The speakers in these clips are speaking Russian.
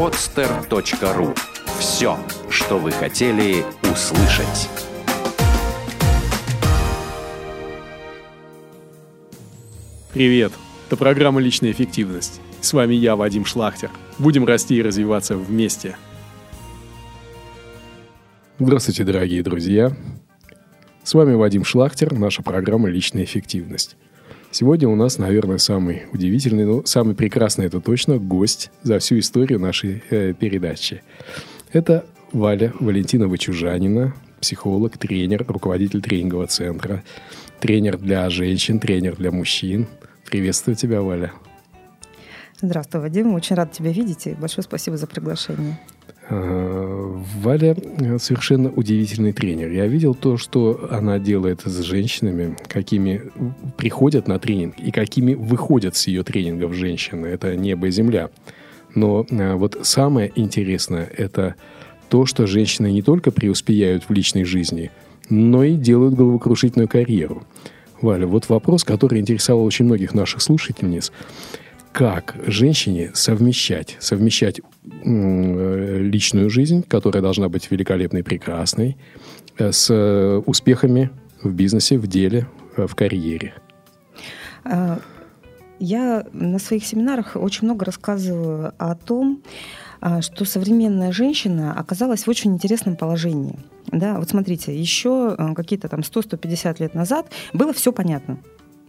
podster.ru Все, что вы хотели услышать. Привет! Это программа «Личная эффективность». С вами я, Вадим Шлахтер. Будем расти и развиваться вместе. Здравствуйте, дорогие друзья. С вами Вадим Шлахтер, наша программа «Личная эффективность». Сегодня у нас, наверное, самый удивительный, но самый прекрасный, это точно, гость за всю историю нашей э, передачи. Это Валя Валентинова Чужанина, психолог, тренер, руководитель тренингового центра, тренер для женщин, тренер для мужчин. Приветствую тебя, Валя. Здравствуй, Вадим. Очень рад тебя видеть и большое спасибо за приглашение. А, Валя совершенно удивительный тренер. Я видел то, что она делает с женщинами, какими приходят на тренинг и какими выходят с ее тренингов женщины. Это небо и земля. Но а, вот самое интересное – это то, что женщины не только преуспеют в личной жизни, но и делают головокрушительную карьеру. Валя, вот вопрос, который интересовал очень многих наших слушательниц – как женщине совмещать, совмещать личную жизнь, которая должна быть великолепной, прекрасной, э, с э, успехами в бизнесе, в деле, э, в карьере? А, я на своих семинарах очень много рассказываю о том, а, что современная женщина оказалась в очень интересном положении. Да, вот смотрите, еще какие-то там 100-150 лет назад было все понятно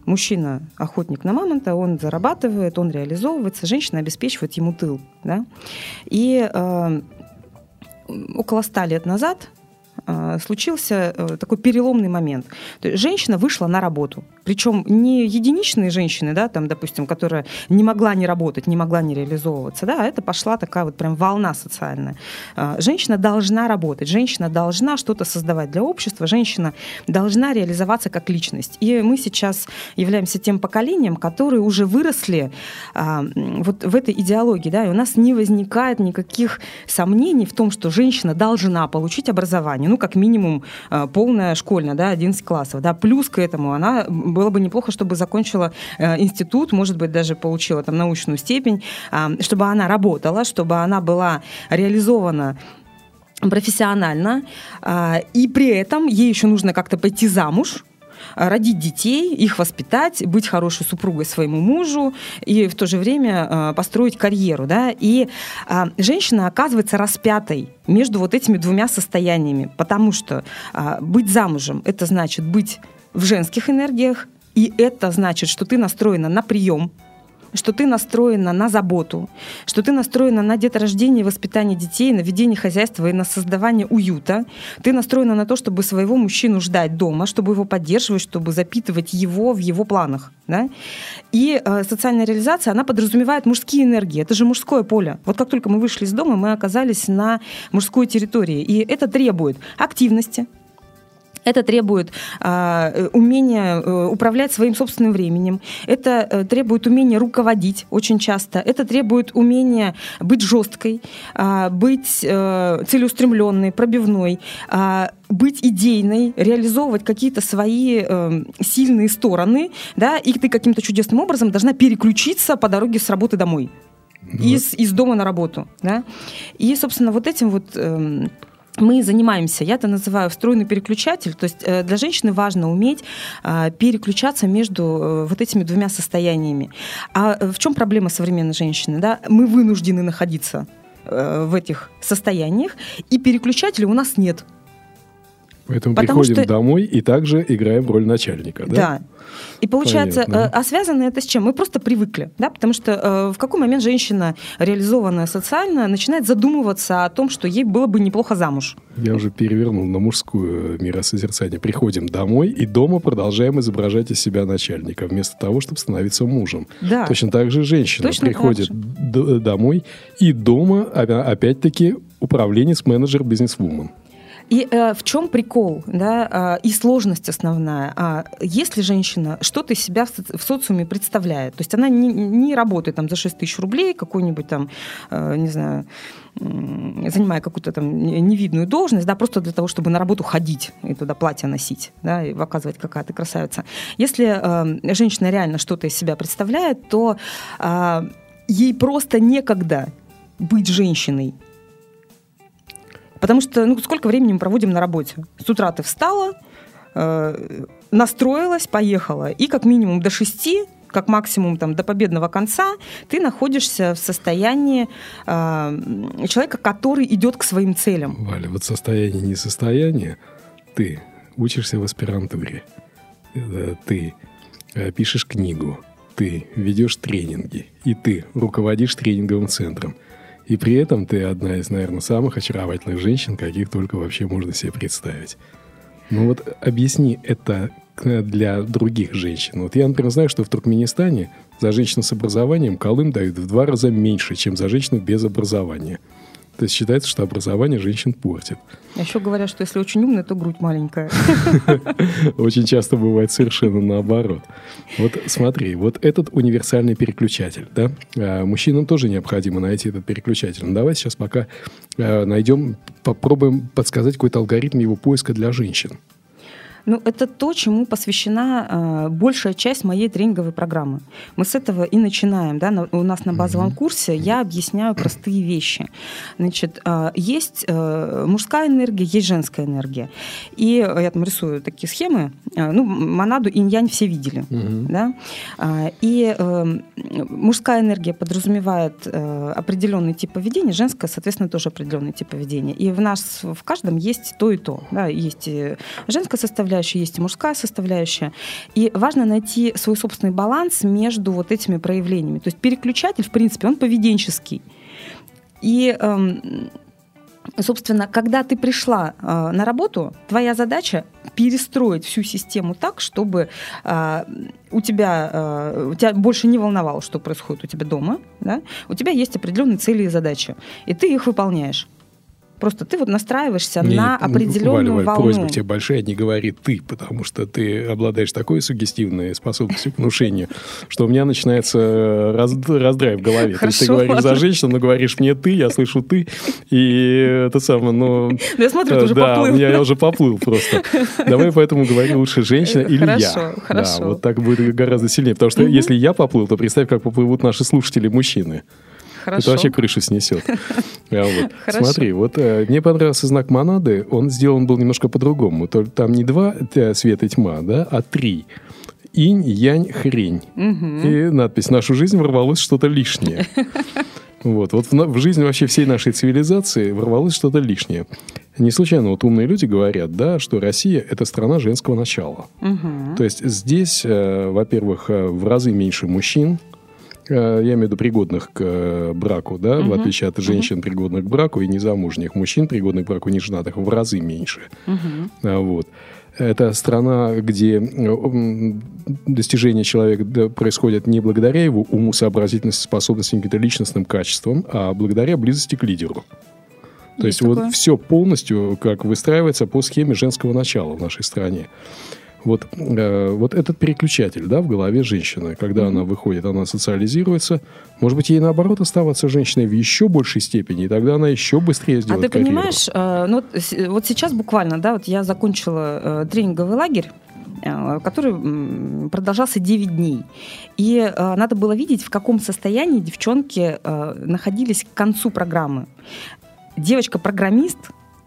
мужчина охотник на мамонта, он зарабатывает, он реализовывается, женщина обеспечивает ему тыл. Да? И э, около ста лет назад случился э, такой переломный момент. Женщина вышла на работу. Причем не единичные женщины, да, там, допустим, которая не могла не работать, не могла не реализовываться, да, а это пошла такая вот прям волна социальная. А, женщина должна работать, женщина должна что-то создавать для общества, женщина должна реализоваться как личность. И мы сейчас являемся тем поколением, которые уже выросли а, вот в этой идеологии, да, и у нас не возникает никаких сомнений в том, что женщина должна получить образование, ну, как минимум, а, полное школьное, да, 11 классов, да, плюс к этому она было бы неплохо, чтобы закончила э, институт, может быть, даже получила там научную степень, э, чтобы она работала, чтобы она была реализована профессионально, э, и при этом ей еще нужно как-то пойти замуж, родить детей, их воспитать, быть хорошей супругой своему мужу и в то же время э, построить карьеру. Да? И э, женщина оказывается распятой между вот этими двумя состояниями, потому что э, быть замужем – это значит быть в женских энергиях, и это значит, что ты настроена на прием, что ты настроена на заботу, что ты настроена на деторождение воспитание детей, на ведение хозяйства и на создавание уюта. Ты настроена на то, чтобы своего мужчину ждать дома, чтобы его поддерживать, чтобы запитывать его в его планах. Да? И э, социальная реализация, она подразумевает мужские энергии. Это же мужское поле. Вот как только мы вышли из дома, мы оказались на мужской территории. И это требует активности, это требует э, умения э, управлять своим собственным временем. Это э, требует умения руководить очень часто. Это требует умения быть жесткой, э, быть э, целеустремленной, пробивной, э, быть идейной, реализовывать какие-то свои э, сильные стороны, да, и ты каким-то чудесным образом должна переключиться по дороге с работы домой. Ну, из, из дома на работу. Да? И, собственно, вот этим вот... Э, мы занимаемся, я это называю встроенный переключатель, то есть э, для женщины важно уметь а, переключаться между э, вот этими двумя состояниями. А в чем проблема современной женщины? Да? Мы вынуждены находиться э, в этих состояниях, и переключателя у нас нет. Поэтому Потому приходим что... домой и также играем роль начальника, да? Да. И получается, Понятно. Э, а связано это с чем? Мы просто привыкли, да, потому что э, в какой момент женщина, реализованная социально, начинает задумываться о том, что ей было бы неплохо замуж. Я уже перевернул на мужскую миросозерцание. Приходим домой и дома продолжаем изображать из себя начальника, вместо того, чтобы становиться мужем. Да. Точно так же женщина Точно приходит домой и дома, опять-таки, управленец, менеджер, бизнес-вумен. И э, в чем прикол, да, э, и сложность основная? А, если женщина что-то из себя в, соци- в социуме представляет, то есть она не, не работает там за 6 тысяч рублей, какой-нибудь там, э, не знаю, занимая какую-то там невидную должность, да, просто для того, чтобы на работу ходить и туда платье носить, да, и показывать, какая ты красавица. Если э, женщина реально что-то из себя представляет, то э, ей просто некогда быть женщиной. Потому что ну, сколько времени мы проводим на работе? С утра ты встала, э, настроилась, поехала, и как минимум до шести как максимум там, до победного конца, ты находишься в состоянии э, человека, который идет к своим целям. Валя, вот состояние несостояния, ты учишься в аспирантуре, э, ты э, пишешь книгу, ты ведешь тренинги, и ты руководишь тренинговым центром. И при этом ты одна из, наверное, самых очаровательных женщин, каких только вообще можно себе представить. Ну вот объясни это для других женщин. Вот я, например, знаю, что в Туркменистане за женщину с образованием Колым дают в два раза меньше, чем за женщину без образования. То есть считается, что образование женщин портит. А еще говорят, что если очень умная, то грудь маленькая. Очень часто бывает совершенно наоборот. Вот смотри, вот этот универсальный переключатель, да, а, мужчинам тоже необходимо найти этот переключатель. Ну, давай сейчас пока а, найдем, попробуем подсказать какой-то алгоритм его поиска для женщин. Ну, это то, чему посвящена э, большая часть моей тренинговой программы. Мы с этого и начинаем. Да? На, у нас на базовом mm-hmm. курсе я объясняю простые вещи. Значит, э, есть э, мужская энергия, есть женская энергия. И я там рисую такие схемы. Э, ну, монаду и инь-янь все видели. Mm-hmm. Да? Э, и э, мужская энергия подразумевает э, определенный тип поведения, женская, соответственно, тоже определенный тип поведения. И в нас в каждом есть то и то. Да? Есть и женская составляющая, составляющая, есть и мужская составляющая. И важно найти свой собственный баланс между вот этими проявлениями. То есть переключатель, в принципе, он поведенческий. И эм, собственно, когда ты пришла э, на работу, твоя задача перестроить всю систему так, чтобы э, у тебя э, у тебя больше не волновало, что происходит у тебя дома, да? У тебя есть определенные цели и задачи, и ты их выполняешь. Просто ты вот настраиваешься не, на определенную Валя, Валя, волну. просьба тебе большая, не говори ты, потому что ты обладаешь такой сугестивной способностью к внушению, что у меня начинается раз, раздрай в голове. Хорошо, То есть ты говоришь ладно. за женщину, но говоришь мне ты, я слышу ты, и это самое, ну... Я смотрю, ты уже да, поплыл. я, я уже поплыл просто. Давай поэтому говори лучше женщина или хорошо, я. Хорошо, Да, вот так будет гораздо сильнее, потому что если я поплыл, то представь, как поплывут наши слушатели мужчины. Хорошо. Это вообще крышу снесет. Смотри, вот э, мне понравился знак монады. Он сделан был немножко по-другому. Там не два света и тьма, да, а три. Инь, янь, хрень. Угу. И надпись «Нашу жизнь ворвалось что-то лишнее». Вот, вот в, в жизнь вообще всей нашей цивилизации ворвалось что-то лишнее. Не случайно вот умные люди говорят, да, что Россия – это страна женского начала. Угу. То есть здесь, э, во-первых, э, в разы меньше мужчин, Э, я имею в виду пригодных к э, браку, да, угу. в отличие от женщин, угу. пригодных к браку, и незамужних мужчин, пригодных к браку, не женатых, в разы меньше. Угу. Вот. Это страна, где достижение человека происходит не благодаря его уму, сообразительности, способностям, каким-то личностным качествам, а благодаря близости к лидеру. То есть, есть вот все полностью как выстраивается по схеме женского начала в нашей стране. Вот, э, вот этот переключатель да, в голове женщины, когда mm-hmm. она выходит, она социализируется, может быть, ей наоборот оставаться женщиной в еще большей степени, и тогда она еще быстрее сделает А ты карьеру. понимаешь, э, ну, вот сейчас буквально, да, вот я закончила э, тренинговый лагерь, э, который продолжался 9 дней. И э, надо было видеть, в каком состоянии девчонки э, находились к концу программы. Девочка-программист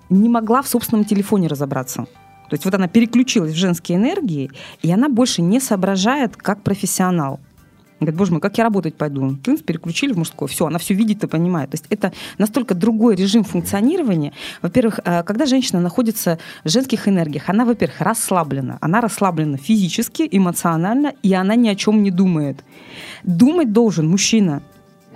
не могла в собственном телефоне разобраться. То есть вот она переключилась в женские энергии, и она больше не соображает как профессионал. Говорит, боже мой, как я работать пойду? Тынц переключили в мужской. Все, она все видит и понимает. То есть это настолько другой режим функционирования. Во-первых, э, когда женщина находится в женских энергиях, она, во-первых, расслаблена. Она расслаблена физически, эмоционально, и она ни о чем не думает. Думать должен мужчина.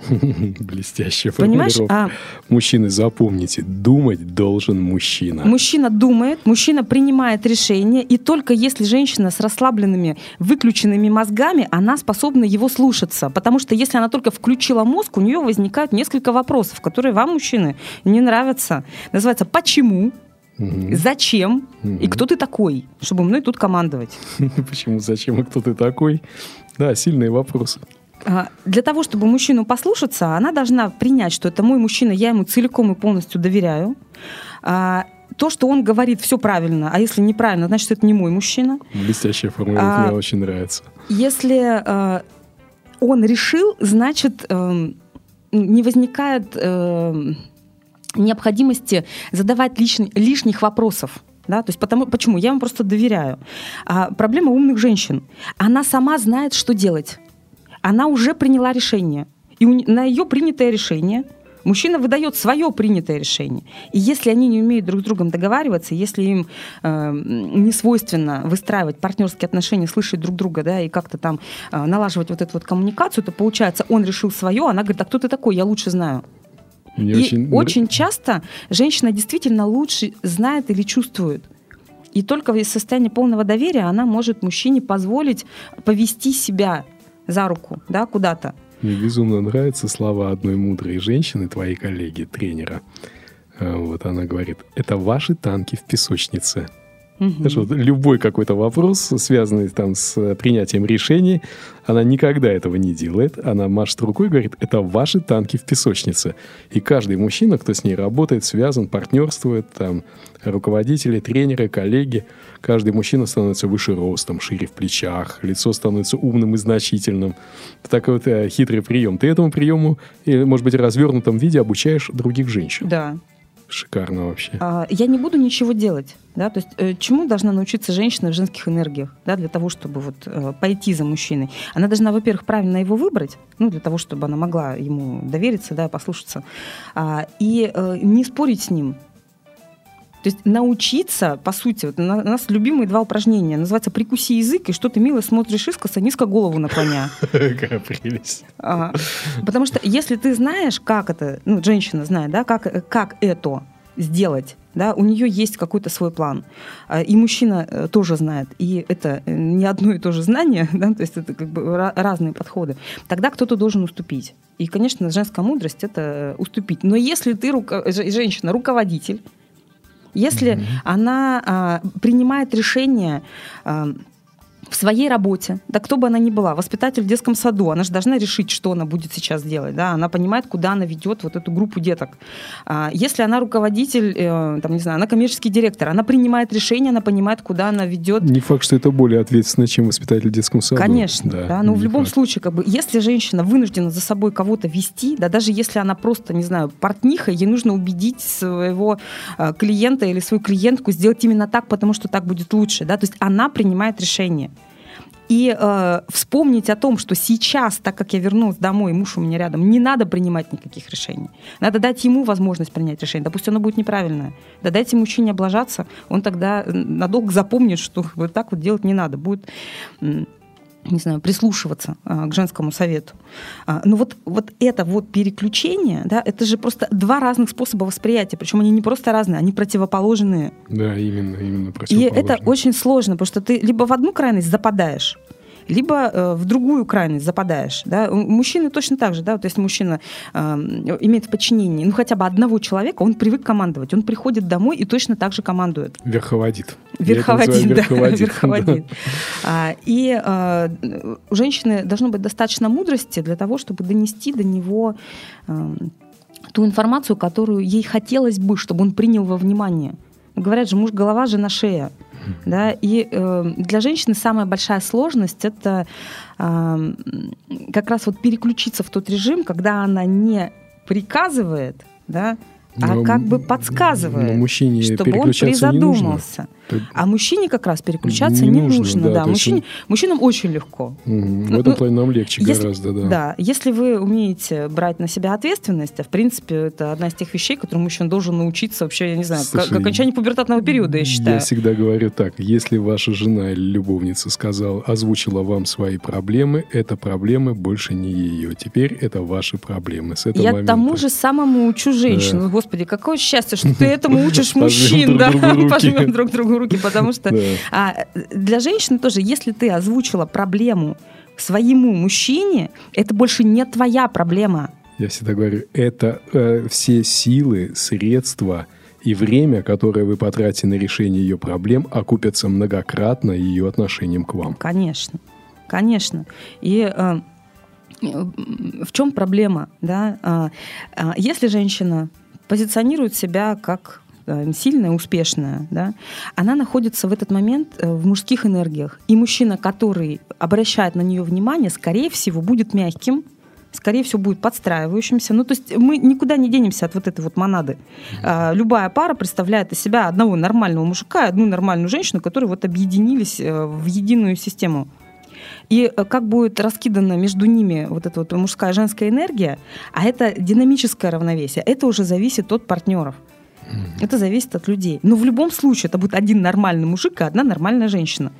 Блестящая формулировка. А... Мужчины, запомните, думать должен мужчина. Мужчина думает, мужчина принимает решение, и только если женщина с расслабленными, выключенными мозгами, она способна его слушаться. Потому что если она только включила мозг, у нее возникают несколько вопросов, которые вам, мужчины, не нравятся. Называется «почему?», Угу. Зачем? Угу. И кто ты такой, чтобы мной тут командовать? Почему? Зачем? И кто ты такой? Да, сильные вопросы. А, для того, чтобы мужчину послушаться, она должна принять, что это мой мужчина, я ему целиком и полностью доверяю. А, то, что он говорит, все правильно, а если неправильно, значит, это не мой мужчина. Блестящая формулировка, а, мне очень нравится. Если он решил, значит, эм, не возникает э, необходимости задавать лишних, лишних вопросов. Да, то есть потому, почему? Я вам просто доверяю. А проблема умных женщин. Она сама знает, что делать. Она уже приняла решение. И на ее принятое решение мужчина выдает свое принятое решение. И если они не умеют друг с другом договариваться, если им э, не свойственно выстраивать партнерские отношения, слышать друг друга, да, и как-то там э, налаживать вот эту вот коммуникацию, то получается, он решил свое, она говорит, а кто ты такой, я лучше знаю. Мне и очень... очень часто женщина действительно лучше знает или чувствует. И только из состояния полного доверия она может мужчине позволить повести себя за руку да, куда-то. Мне безумно нравятся слова одной мудрой женщины, твоей коллеги, тренера. А, вот она говорит, это ваши танки в песочнице. Угу. Что любой какой-то вопрос, связанный там с принятием решений, она никогда этого не делает. Она машет рукой и говорит, это ваши танки в песочнице. И каждый мужчина, кто с ней работает, связан, партнерствует, там, руководители, тренеры, коллеги, каждый мужчина становится выше ростом, шире в плечах, лицо становится умным и значительным. Такой вот э, хитрый прием. Ты этому приему, или, может быть, в развернутом виде обучаешь других женщин. Да, Шикарно вообще. А, я не буду ничего делать. Да? То есть, э, чему должна научиться женщина в женских энергиях да, для того, чтобы вот, э, пойти за мужчиной? Она должна, во-первых, правильно его выбрать, ну, для того, чтобы она могла ему довериться, да, послушаться, а, и э, не спорить с ним. То есть научиться, по сути, вот у нас любимые два упражнения. Называется «прикуси язык» и «что ты, мило, смотришь искоса, низко голову наклоня». Какая прелесть. А, потому что если ты знаешь, как это, ну, женщина знает, да, как, как это сделать, да, у нее есть какой-то свой план. А, и мужчина э, тоже знает. И это э, не одно и то же знание, да, то есть это как бы разные подходы. Тогда кто-то должен уступить. И, конечно, женская мудрость — это э, уступить. Но если ты, женщина, руководитель, если mm-hmm. она а, принимает решение а, в своей работе, да кто бы она ни была, воспитатель в детском саду, она же должна решить, что она будет сейчас делать, да, она понимает, куда она ведет вот эту группу деток. А, если она руководитель, э, там, не знаю, она коммерческий директор, она принимает решение, она понимает, куда она ведет. Не факт, что это более ответственно, чем воспитатель в детском саду. Конечно, да, да но в любом факт. случае, как бы, если женщина вынуждена за собой кого-то вести, да, даже если она просто, не знаю, портниха, ей нужно убедить своего э, клиента или свою клиентку сделать именно так, потому что так будет лучше, да, то есть она принимает решение. И э, вспомнить о том, что сейчас, так как я вернулась домой, муж у меня рядом, не надо принимать никаких решений. Надо дать ему возможность принять решение. Допустим, оно будет неправильное. Да дайте мужчине облажаться, он тогда надолго запомнит, что вот так вот делать не надо. Будет не знаю, прислушиваться а, к женскому совету. А, но вот, вот это вот переключение, да, это же просто два разных способа восприятия, причем они не просто разные, они противоположные. Да, именно, именно противоположные. И это очень сложно, потому что ты либо в одну крайность западаешь, либо э, в другую крайность западаешь. Да? Мужчины точно так же, да, вот если мужчина э, имеет в подчинении, ну хотя бы одного человека, он привык командовать, он приходит домой и точно так же командует. Верховодит. Верховодит, да, верховодит. верховодит. А, и а, у женщины должно быть достаточно мудрости для того, чтобы донести до него а, ту информацию, которую ей хотелось бы, чтобы он принял во внимание. Говорят же, муж голова, жена шея. Да? И э, для женщины самая большая сложность это э, как раз вот переключиться в тот режим, когда она не приказывает, да, а но, как бы подсказывает, чтобы он призадумался. А мужчине как раз переключаться не, не нужно. нужно да, да. Мужчине, он... Мужчинам очень легко. Угу. В этом ну, плане нам легче если, гораздо, да. Да, если вы умеете брать на себя ответственность, а в принципе это одна из тех вещей, которым мужчина должен научиться вообще, я не знаю, Слушай, к, к окончанию пубертатного периода, я считаю. Я всегда говорю так, если ваша жена или любовница сказала, озвучила вам свои проблемы, это проблемы больше не ее. Теперь это ваши проблемы. С этого я момента. тому же самому учу женщину. Да. Господи, какое счастье, что ты этому учишь мужчин, да? Пожмем друг другу руки, потому что а, для женщины тоже, если ты озвучила проблему своему мужчине, это больше не твоя проблема. Я всегда говорю, это э, все силы, средства и время, которое вы потратите на решение ее проблем, окупятся многократно ее отношением к вам. Конечно, конечно. И э, в чем проблема, да? А, а, если женщина позиционирует себя как Э, сильная, успешная, да, она находится в этот момент э, в мужских энергиях. И мужчина, который обращает на нее внимание, скорее всего, будет мягким, скорее всего, будет подстраивающимся. Ну, то есть мы никуда не денемся от вот этой вот монады. А, любая пара представляет из себя одного нормального мужика и одну нормальную женщину, которые вот объединились э, в единую систему. И э, как будет раскидана между ними вот эта вот мужская и женская энергия, а это динамическое равновесие, это уже зависит от партнеров. Это зависит от людей. Но в любом случае это будет один нормальный мужик и одна нормальная женщина.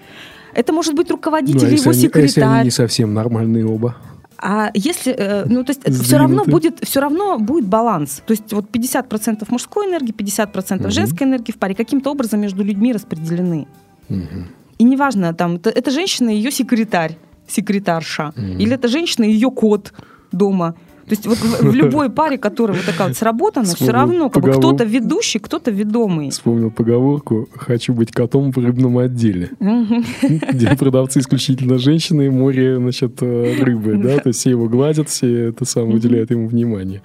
Это может быть руководитель, Ну, а если его они- секретарь. если они не совсем нормальные оба? А если, э, ну, то есть все Сдвинуты. равно будет, все равно будет баланс. То есть вот 50% мужской энергии, 50% Мгм. женской энергии в паре каким-то образом между людьми распределены. Мгм. И неважно, там, это, это женщина и ее секретарь, секретарша, или это женщина и ее кот дома. То есть вот в, любой паре, которая вот такая вот сработана, все Вспомнил равно как бы кто-то ведущий, кто-то ведомый. Вспомнил поговорку «хочу быть котом в рыбном отделе», где продавцы исключительно женщины, и море, значит, э, рыбы, да, то есть все его гладят, все это самое уделяют ему внимание.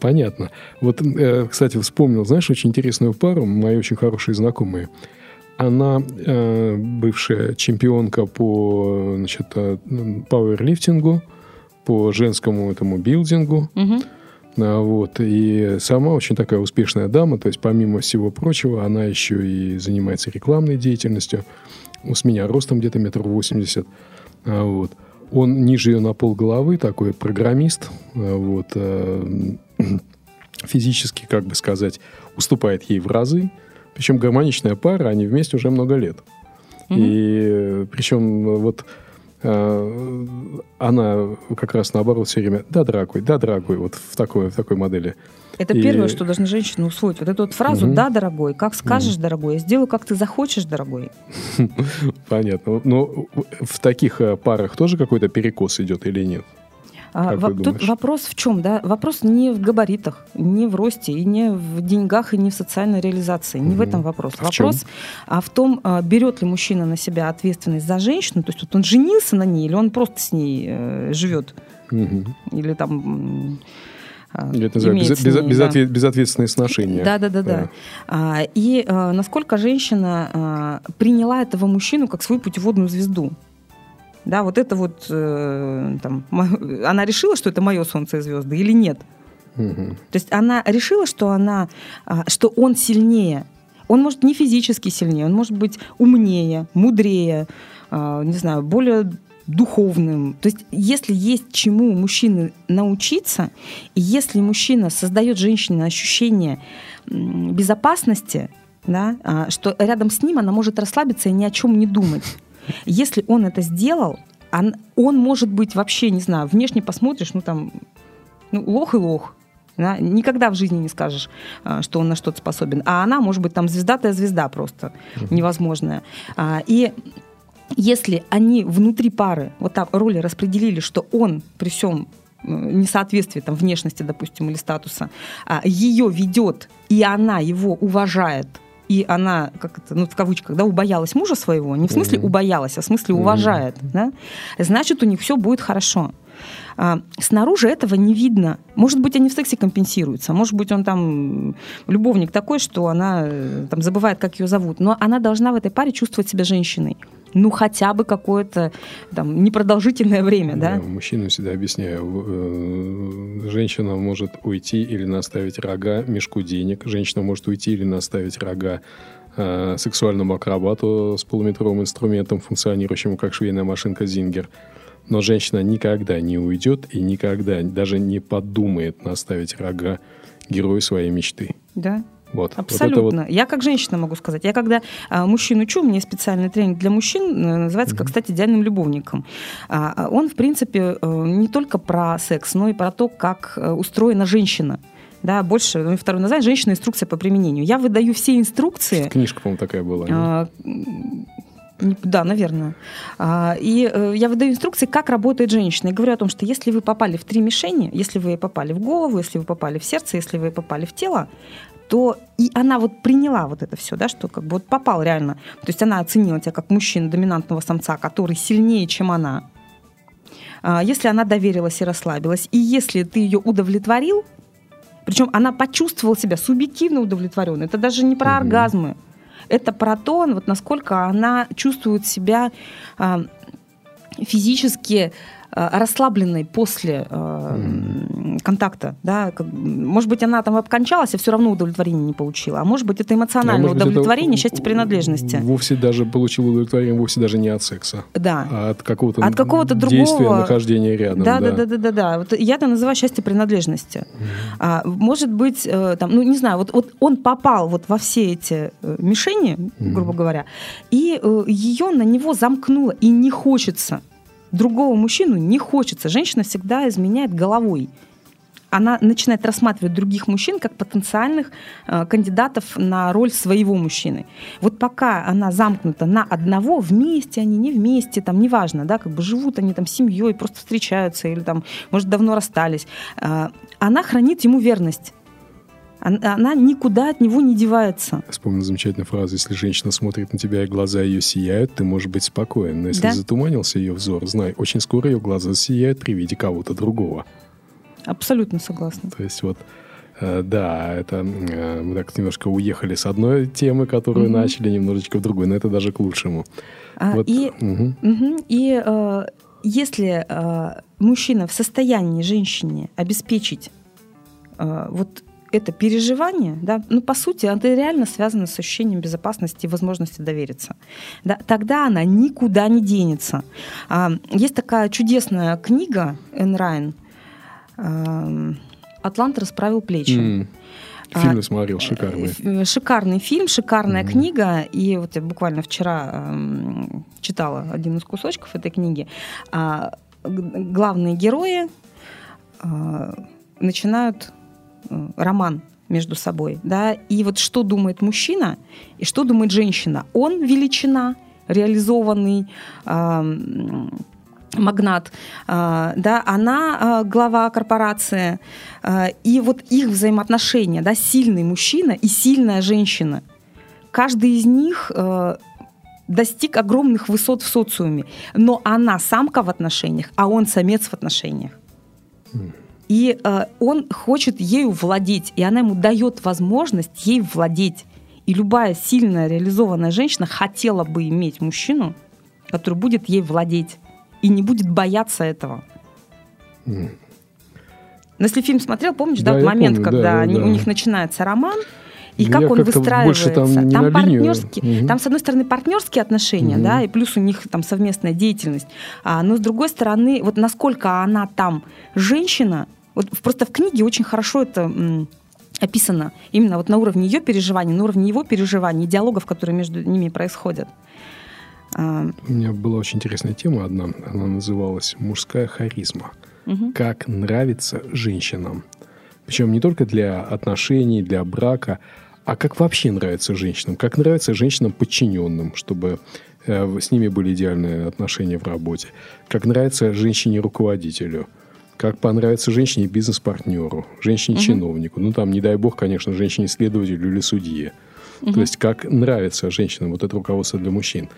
Понятно. Вот, э, кстати, вспомнил, знаешь, очень интересную пару, мои очень хорошие знакомые. Она э, бывшая чемпионка по, значит, пауэрлифтингу, по женскому этому билдингу, а, Вот. И сама очень такая успешная дама, то есть помимо всего прочего, она еще и занимается рекламной деятельностью. С меня ростом где-то метр восемьдесят. А, Вот. Он ниже ее на пол головы, такой программист. А, Вот. Физически, как бы сказать, уступает ей в разы. Причем гармоничная пара, они вместе уже много лет. И причем вот э, она как раз наоборот все время «да, дорогой, да, дорогой», вот в такой, в такой модели. Это И- первое, что должна женщина усвоить. Вот эту вот фразу Мгм. «да, дорогой», «как скажешь, дорогой», «я сделаю, как ты захочешь, дорогой». Понятно. Но в таких э, парах тоже какой-то перекос идет или нет? А, Как во- ты тут думаешь? вопрос в чем, да? Вопрос не в габаритах, не в росте, и не в деньгах, и не в социальной реализации. Не в Мгм. этом вопрос. А в чем? вопрос а в том, а, берет ли мужчина на себя ответственность за женщину, то есть вот он женился на ней, или он просто с ней э, живет, Мгм. или там м, а, Я это называю без- без- ней, безответ- безответственные сношения. да, да, да, да. А, и э, насколько женщина а, приняла этого мужчину как свою путеводную звезду. Да, вот это вот э, там, она решила, что это мое солнце и звезды или нет. Мгм. То есть она решила, что она, а, что он сильнее. Он может не физически сильнее, он может быть умнее, мудрее, а, не знаю, более духовным. То есть если есть чему мужчины научиться, и если мужчина создает женщине ощущение безопасности, да, а, что рядом с ним она может расслабиться и ни о чем не думать. Если он это сделал, он, он может быть вообще, не знаю, внешне посмотришь, ну там, ну, лох и лох. да, никогда в жизни не скажешь, а, что он на что-то способен. А она, может быть, там звездатая звезда просто невозможная. А, И если они внутри пары вот так роли распределили, что он при всем э, несоответствии там, внешности, допустим, или статуса, а, ее ведет, и она его уважает, и она, как это, ну, в кавычках, да, убоялась мужа своего, не в смысле убоялась, а в смысле уважает, да, значит, у них все будет хорошо. А, снаружи этого не видно. Может быть, они в сексе компенсируются. Может быть, он там любовник такой, что она э, там забывает, как ее зовут. Но она должна в этой паре чувствовать себя женщиной. Ну, хотя бы какое-то там непродолжительное время, да? Я мужчинам всегда объясняю. э, Женщина может уйти или наставить рога мешку денег. Женщина может уйти или наставить рога э, сексуальному акробату с полуметровым инструментом, функционирующему как швейная машинка Зингер. Но женщина никогда не уйдет и никогда даже не подумает наставить рога герою своей мечты. Да. Вот. Вот Абсолютно. вот Я как женщина могу сказать. Я когда а, мужчин учу, у меня специальный тренинг для мужчин, э, называется, как стать идеальным любовником. А, он, в принципе, э, не только про секс, но и про то, как э, устроена женщина. Да, больше, ну, второе название, женщина инструкция по применению. Я выдаю все инструкции. книжка, по-моему, такая была. А, Да, наверное. А, И я выдаю инструкции, как работает женщина. И говорю о том, что если вы попали в три мишени, если вы попали в голову, если вы попали в сердце, если вы попали в тело, то и она вот приняла вот это все, да, что как бы вот попал реально. То есть она оценила тебя как мужчину, доминантного самца, который сильнее, чем она. А, Если она доверилась и расслабилась, и если ты ее удовлетворил, причем она почувствовала себя субъективно удовлетворенной, это даже не про Мгм. оргазмы, это про то, вот насколько она чувствует себя а, физически расслабленной после mm. контакта. Да? Может быть, она там обкончалась, а все равно удовлетворения не получила. А может быть, это эмоциональное а удовлетворение, счастье принадлежности. Вовсе даже получила удовлетворение вовсе даже не от секса, да. а от какого-то, от какого-то действия, другого... нахождения рядом. Да, да, да, да, да. да. Вот я это называю счастье принадлежности. Mm. А, может быть, э, там, ну не знаю, вот, вот он попал вот во все эти э, мишени, грубо mm. говоря, и э, ее на него замкнуло, и не хочется. Другого мужчину не хочется. Женщина всегда изменяет головой она начинает рассматривать других мужчин как потенциальных э, кандидатов на роль своего мужчины. Вот пока она замкнута на одного, вместе они, не вместе, там, неважно, да, как бы живут они там семьей, просто встречаются или там, может, давно расстались, э, она хранит ему верность. Она никуда от него не девается. Вспомнил замечательную фразу. Если женщина смотрит на тебя, и глаза ее сияют, ты можешь быть спокоен. Но если да? затуманился ее взор, знай, очень скоро ее глаза сияют при виде кого-то другого. Абсолютно согласна. То есть вот э, да, это э, мы так немножко уехали с одной темы, которую угу. начали, немножечко в другую, но это даже к лучшему. А, вот, и угу. Угу, и э, если э, мужчина в состоянии женщине обеспечить э, вот это переживание, да, ну, по сути, это реально связано с ощущением безопасности и возможности довериться. Да, тогда она никуда не денется. А, есть такая чудесная книга Энн Райн «Атлант расправил плечи». Mm. Фильм смотрел, шикарный. Э, шикарный фильм, шикарная mm-hmm. книга. И вот я буквально вчера э, читала один из кусочков этой книги. А, главные герои а, начинают э, роман между собой. Да? И вот что думает мужчина и что думает женщина. Он величина, реализованный, магнат, а, да, она а, глава корпорации, а, и вот их взаимоотношения, да, сильный мужчина и сильная женщина, каждый из них достиг огромных высот в социуме, но она самка в отношениях, а он самец в отношениях. И э, он хочет ею владеть, и она ему дает возможность ей владеть. И любая сильная реализованная женщина хотела бы иметь мужчину, который будет ей владеть и не будет бояться этого. Mm. Но если фильм смотрел, помнишь, да, да вот момент, помню, когда да, они, да. у них начинается роман, и как он выстраивается. Там, там партнерские, угу. там с одной стороны партнерские отношения, угу. да, и плюс у них там совместная деятельность, а, но с другой стороны, вот насколько она там женщина, вот просто в книге очень хорошо это описано именно вот на уровне ее переживаний, на уровне его переживаний, диалогов, которые между ними происходят. А, У меня была очень интересная тема одна. Она называлась «Мужская харизма». Угу. Как нравится женщинам. Причем не только для отношений, для брака, а как вообще нравится женщинам. Как нравится женщинам подчиненным, чтобы э, с ними были идеальные отношения в работе. Как нравится женщине-руководителю. Как понравится женщине бизнес-партнеру, женщине-чиновнику. Угу. Ну, там, не дай бог, конечно, женщине-следователю или судье. Угу. То есть, как нравится женщинам вот это руководство для мужчин.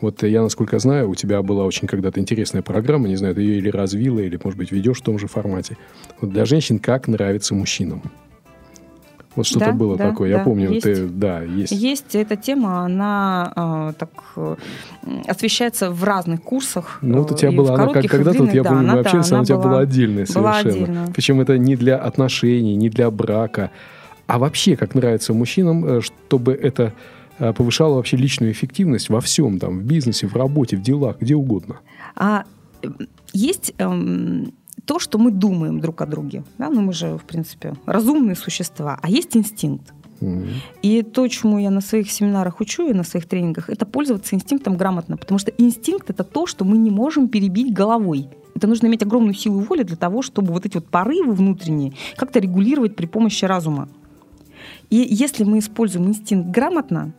Вот я, насколько знаю, у тебя была очень когда-то интересная программа, не знаю, ты ее или развила, или, может быть, ведешь в том же формате. Вот для женщин как нравится мужчинам? Вот что-то да, было да, такое. Да, Я помню, есть, ты, да, есть. Есть эта тема, она э, так э, освещается в разных курсах. Ну, вот у тебя была, она как, когда тут, я да, помню, мы общались, она, она у тебя была отдельная была совершенно. Отдельно. Причем это не для отношений, не для брака, а вообще как нравится мужчинам, э, чтобы это Э, повышала вообще личную эффективность во всем, там, в бизнесе, в работе, в делах, где угодно? А есть эм, то, что мы думаем друг о друге. Да? Ну, мы же, в принципе, разумные существа. А есть инстинкт. Mm-hmm. И то, чему я на своих семинарах учу и на своих тренингах, это пользоваться инстинктом грамотно. Потому что инстинкт — это то, что мы не можем перебить головой. Это нужно иметь огромную силу воли для того, чтобы вот эти вот порывы внутренние как-то регулировать при помощи разума. И если мы используем инстинкт грамотно,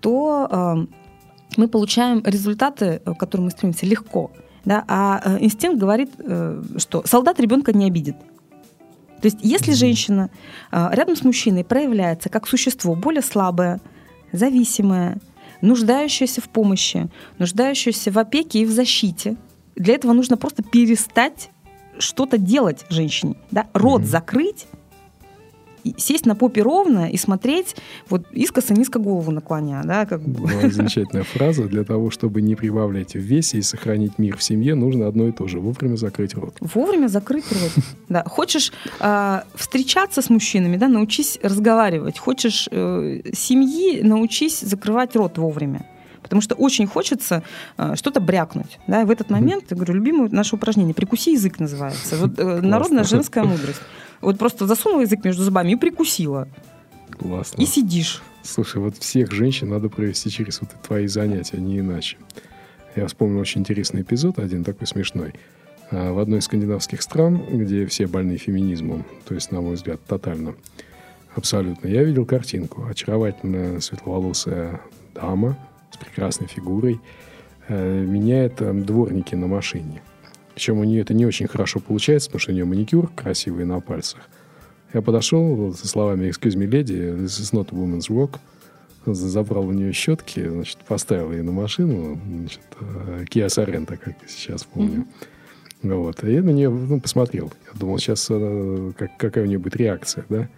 то э, мы получаем результаты, к которым мы стремимся, легко. Да? А э, инстинкт говорит, э, что солдат ребенка не обидит. То есть если женщина рядом с мужчиной проявляется как существо более слабое, зависимое, нуждающееся в помощи, нуждающееся в опеке и в защите, для этого нужно просто перестать что-то делать женщине. Да? Рот mm-hmm. закрыть сесть на попе ровно и смотреть вот искоса-низко голову наклоня. Да, как бы. Ну, замечательная фраза. Для того, чтобы не прибавлять в весе и сохранить мир в семье, нужно одно и то же. Вовремя закрыть рот. Вовремя закрыть рот. Да. Хочешь э, встречаться с мужчинами, да, научись разговаривать. Хочешь э, семьи, научись закрывать рот вовремя потому что очень хочется э, что-то брякнуть. Да? И в этот момент, я говорю, любимое наше упражнение «прикуси язык» называется. Вот э, народная женская мудрость. Вот просто засунула язык между зубами и прикусила. Классно. И сидишь. Слушай, вот всех женщин надо провести через вот твои занятия, не иначе. Я вспомнил очень интересный эпизод, один такой смешной. А, в одной из скандинавских стран, где все больны феминизмом, то есть, на мой взгляд, тотально, абсолютно, я видел картинку. Очаровательная светловолосая дама с прекрасной фигурой э, меняет э, дворники на машине. Причем у нее это не очень хорошо получается, потому что у нее маникюр красивый на пальцах. Я подошел со словами «Excuse me, lady, this is not a woman's work». Забрал у нее щетки, значит, поставил ей на машину, значит, э, Kia Sorento, как я сейчас помню. Mm-hmm. Вот. И я на нее ну, посмотрел. Я думал, сейчас э, как, какая у нее будет реакция, да?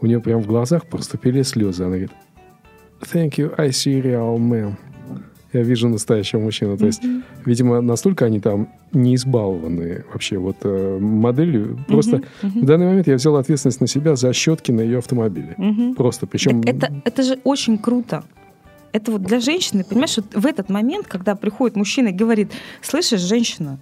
У нее прям в глазах проступили слезы. Она говорит, thank you, I see real man я вижу настоящего мужчину. То есть, видимо, настолько они там не избалованы вообще вот э, моделью. Просто в данный момент я взял ответственность на себя за щетки на ее автомобиле. Просто, причем... это, это же очень круто. Это вот для женщины, понимаешь, вот в этот момент, когда приходит мужчина и говорит, слышишь, женщина,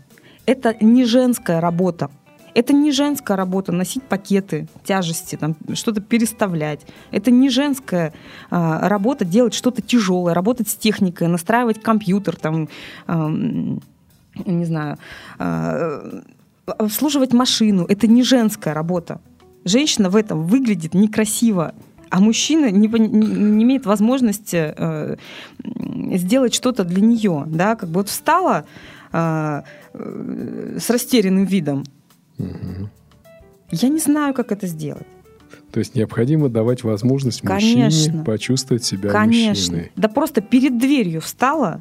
это не женская работа. Это не женская работа носить пакеты, тяжести, там, что-то переставлять. Это не женская а, работа делать что-то тяжелое, работать с техникой, настраивать компьютер, там, а, не знаю, а, обслуживать машину. Это не женская работа. Женщина в этом выглядит некрасиво а мужчина не, не, имеет возможности э, сделать что-то для нее, да, как бы вот встала э, э, с растерянным видом, Угу. Я не знаю, как это сделать. То есть необходимо давать возможность Конечно. мужчине почувствовать себя Конечно. мужчиной. Да просто перед дверью встала.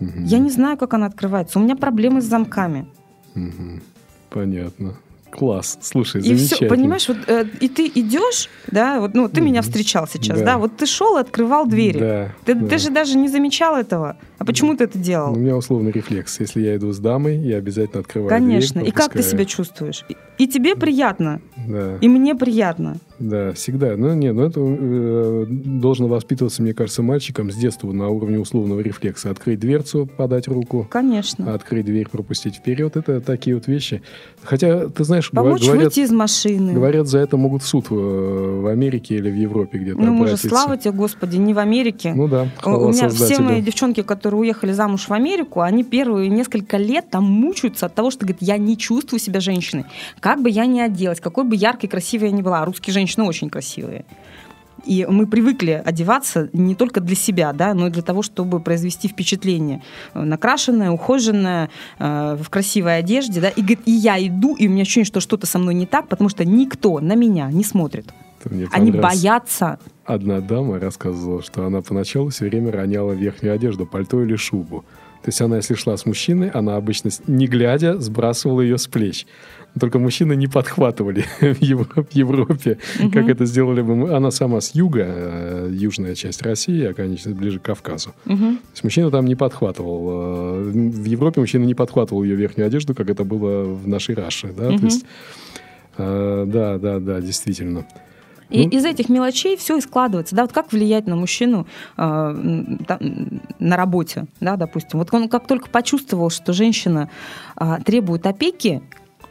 Угу. Я не знаю, как она открывается. У меня проблемы с замками. Угу. Понятно. Класс, слушай, и замечательно. Все, понимаешь, вот э, и ты идешь, да, вот, ну, ты mm меня встречал сейчас, да. да, вот ты шел и открывал двери. Да, ты, да. ты же даже не замечал этого. А почему ты это делал? У меня условный рефлекс. Если я иду с дамой, я обязательно открываю Конечно. дверь. Конечно. И как ты себя чувствуешь? И, и тебе приятно. Да. И мне приятно. Да, всегда. Ну, нет, ну это э, должно воспитываться, мне кажется, мальчиком с детства на уровне условного рефлекса. Открыть дверцу, подать руку. Конечно. Открыть дверь, пропустить вперед. Это такие вот вещи. Хотя, ты знаешь, Помочь говорят, выйти из машины. Говорят, за это могут в суд в, в Америке или в Европе где-то Ну, мы же, слава тебе, Господи, не в Америке. Ну да, У меня создателю. все мои девчонки, которые уехали замуж в Америку, они первые несколько лет там мучаются от того, что, говорят, я не чувствую себя женщиной. Как бы я ни оделась, какой бы яркой, красивой я ни была. Русские женщины очень красивые. И мы привыкли одеваться не только для себя, да, но и для того, чтобы произвести впечатление. Накрашенная, ухоженная, э, в красивой одежде. Да, и, говорит, и я иду, и у меня ощущение, что что-то со мной не так, потому что никто на меня не смотрит. Они боятся. Одна дама рассказывала, что она поначалу все время роняла верхнюю одежду, пальто или шубу. То есть она, если шла с мужчиной, она обычно, не глядя, сбрасывала ее с плеч. Только мужчины не подхватывали в Европе, угу. как это сделали бы мы. Она сама с юга, э, южная часть России, а, конечно, ближе к Кавказу. Угу. То есть мужчина там не подхватывал. Э, в Европе мужчина не подхватывал ее верхнюю одежду, как это было в нашей Раше. Да? Угу. То есть, э, да, да, да, действительно. И ну, из этих мелочей все и складывается. Да, вот как влиять на мужчину э, на работе, да, допустим. Вот он как только почувствовал, что женщина э, требует опеки,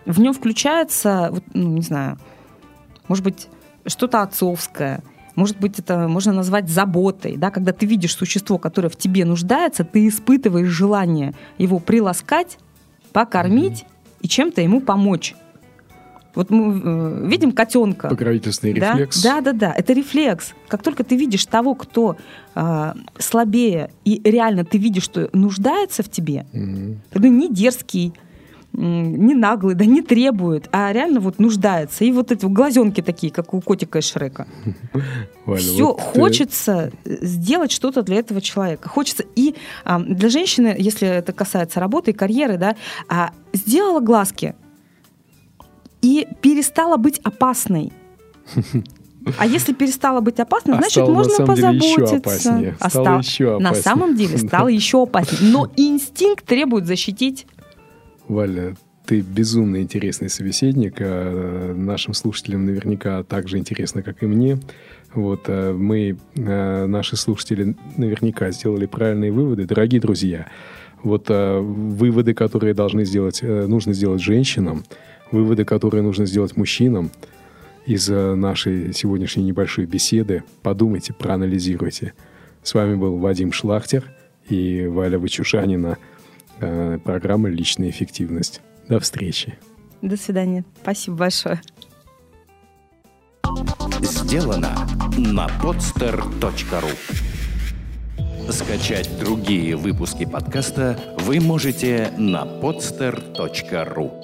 в нем включается, вот, ну, не знаю, может быть, что-то отцовское, может быть, это можно назвать заботой, да, когда ты видишь существо, которое в тебе нуждается, ты испытываешь желание его приласкать, покормить mm-hmm. и чем-то ему помочь. Вот мы э, видим котенка. Покровительственный да? рефлекс. Да, да, да. Это рефлекс. Как только ты видишь того, кто э, слабее, и реально ты видишь, что нуждается в тебе, mm-hmm. это не дерзкий, не наглый, да не требует, а реально вот нуждается. И вот эти глазенки такие, как у котика из Шрека. Валя, Все, вот хочется ты... сделать что-то для этого человека. Хочется и а, для женщины, если это касается работы и карьеры, да, а, сделала глазки и перестала быть опасной. А если перестало быть опасно, А значит, стало, на можно самом деле, еще позаботиться. А Стало стало- еще На опаснее. самом деле стало еще опаснее. Но инстинкт требует защитить. Валя, ты безумно интересный собеседник. а, Нашим слушателям наверняка так же интересно, как и мне. Вот а, мы, а, наши слушатели, наверняка сделали правильные выводы. Дорогие друзья, вот выводы, которые должны сделать, э, нужно сделать женщинам, выводы, которые нужно сделать мужчинам из нашей сегодняшней небольшой беседы, подумайте, проанализируйте. С вами был Вадим Шлахтер и Валя Вычушанина. Э, Программа «Личная эффективность». До встречи. До свидания. Спасибо большое. Сделано на podster.ru Скачать другие выпуски подкаста вы можете на podster.ru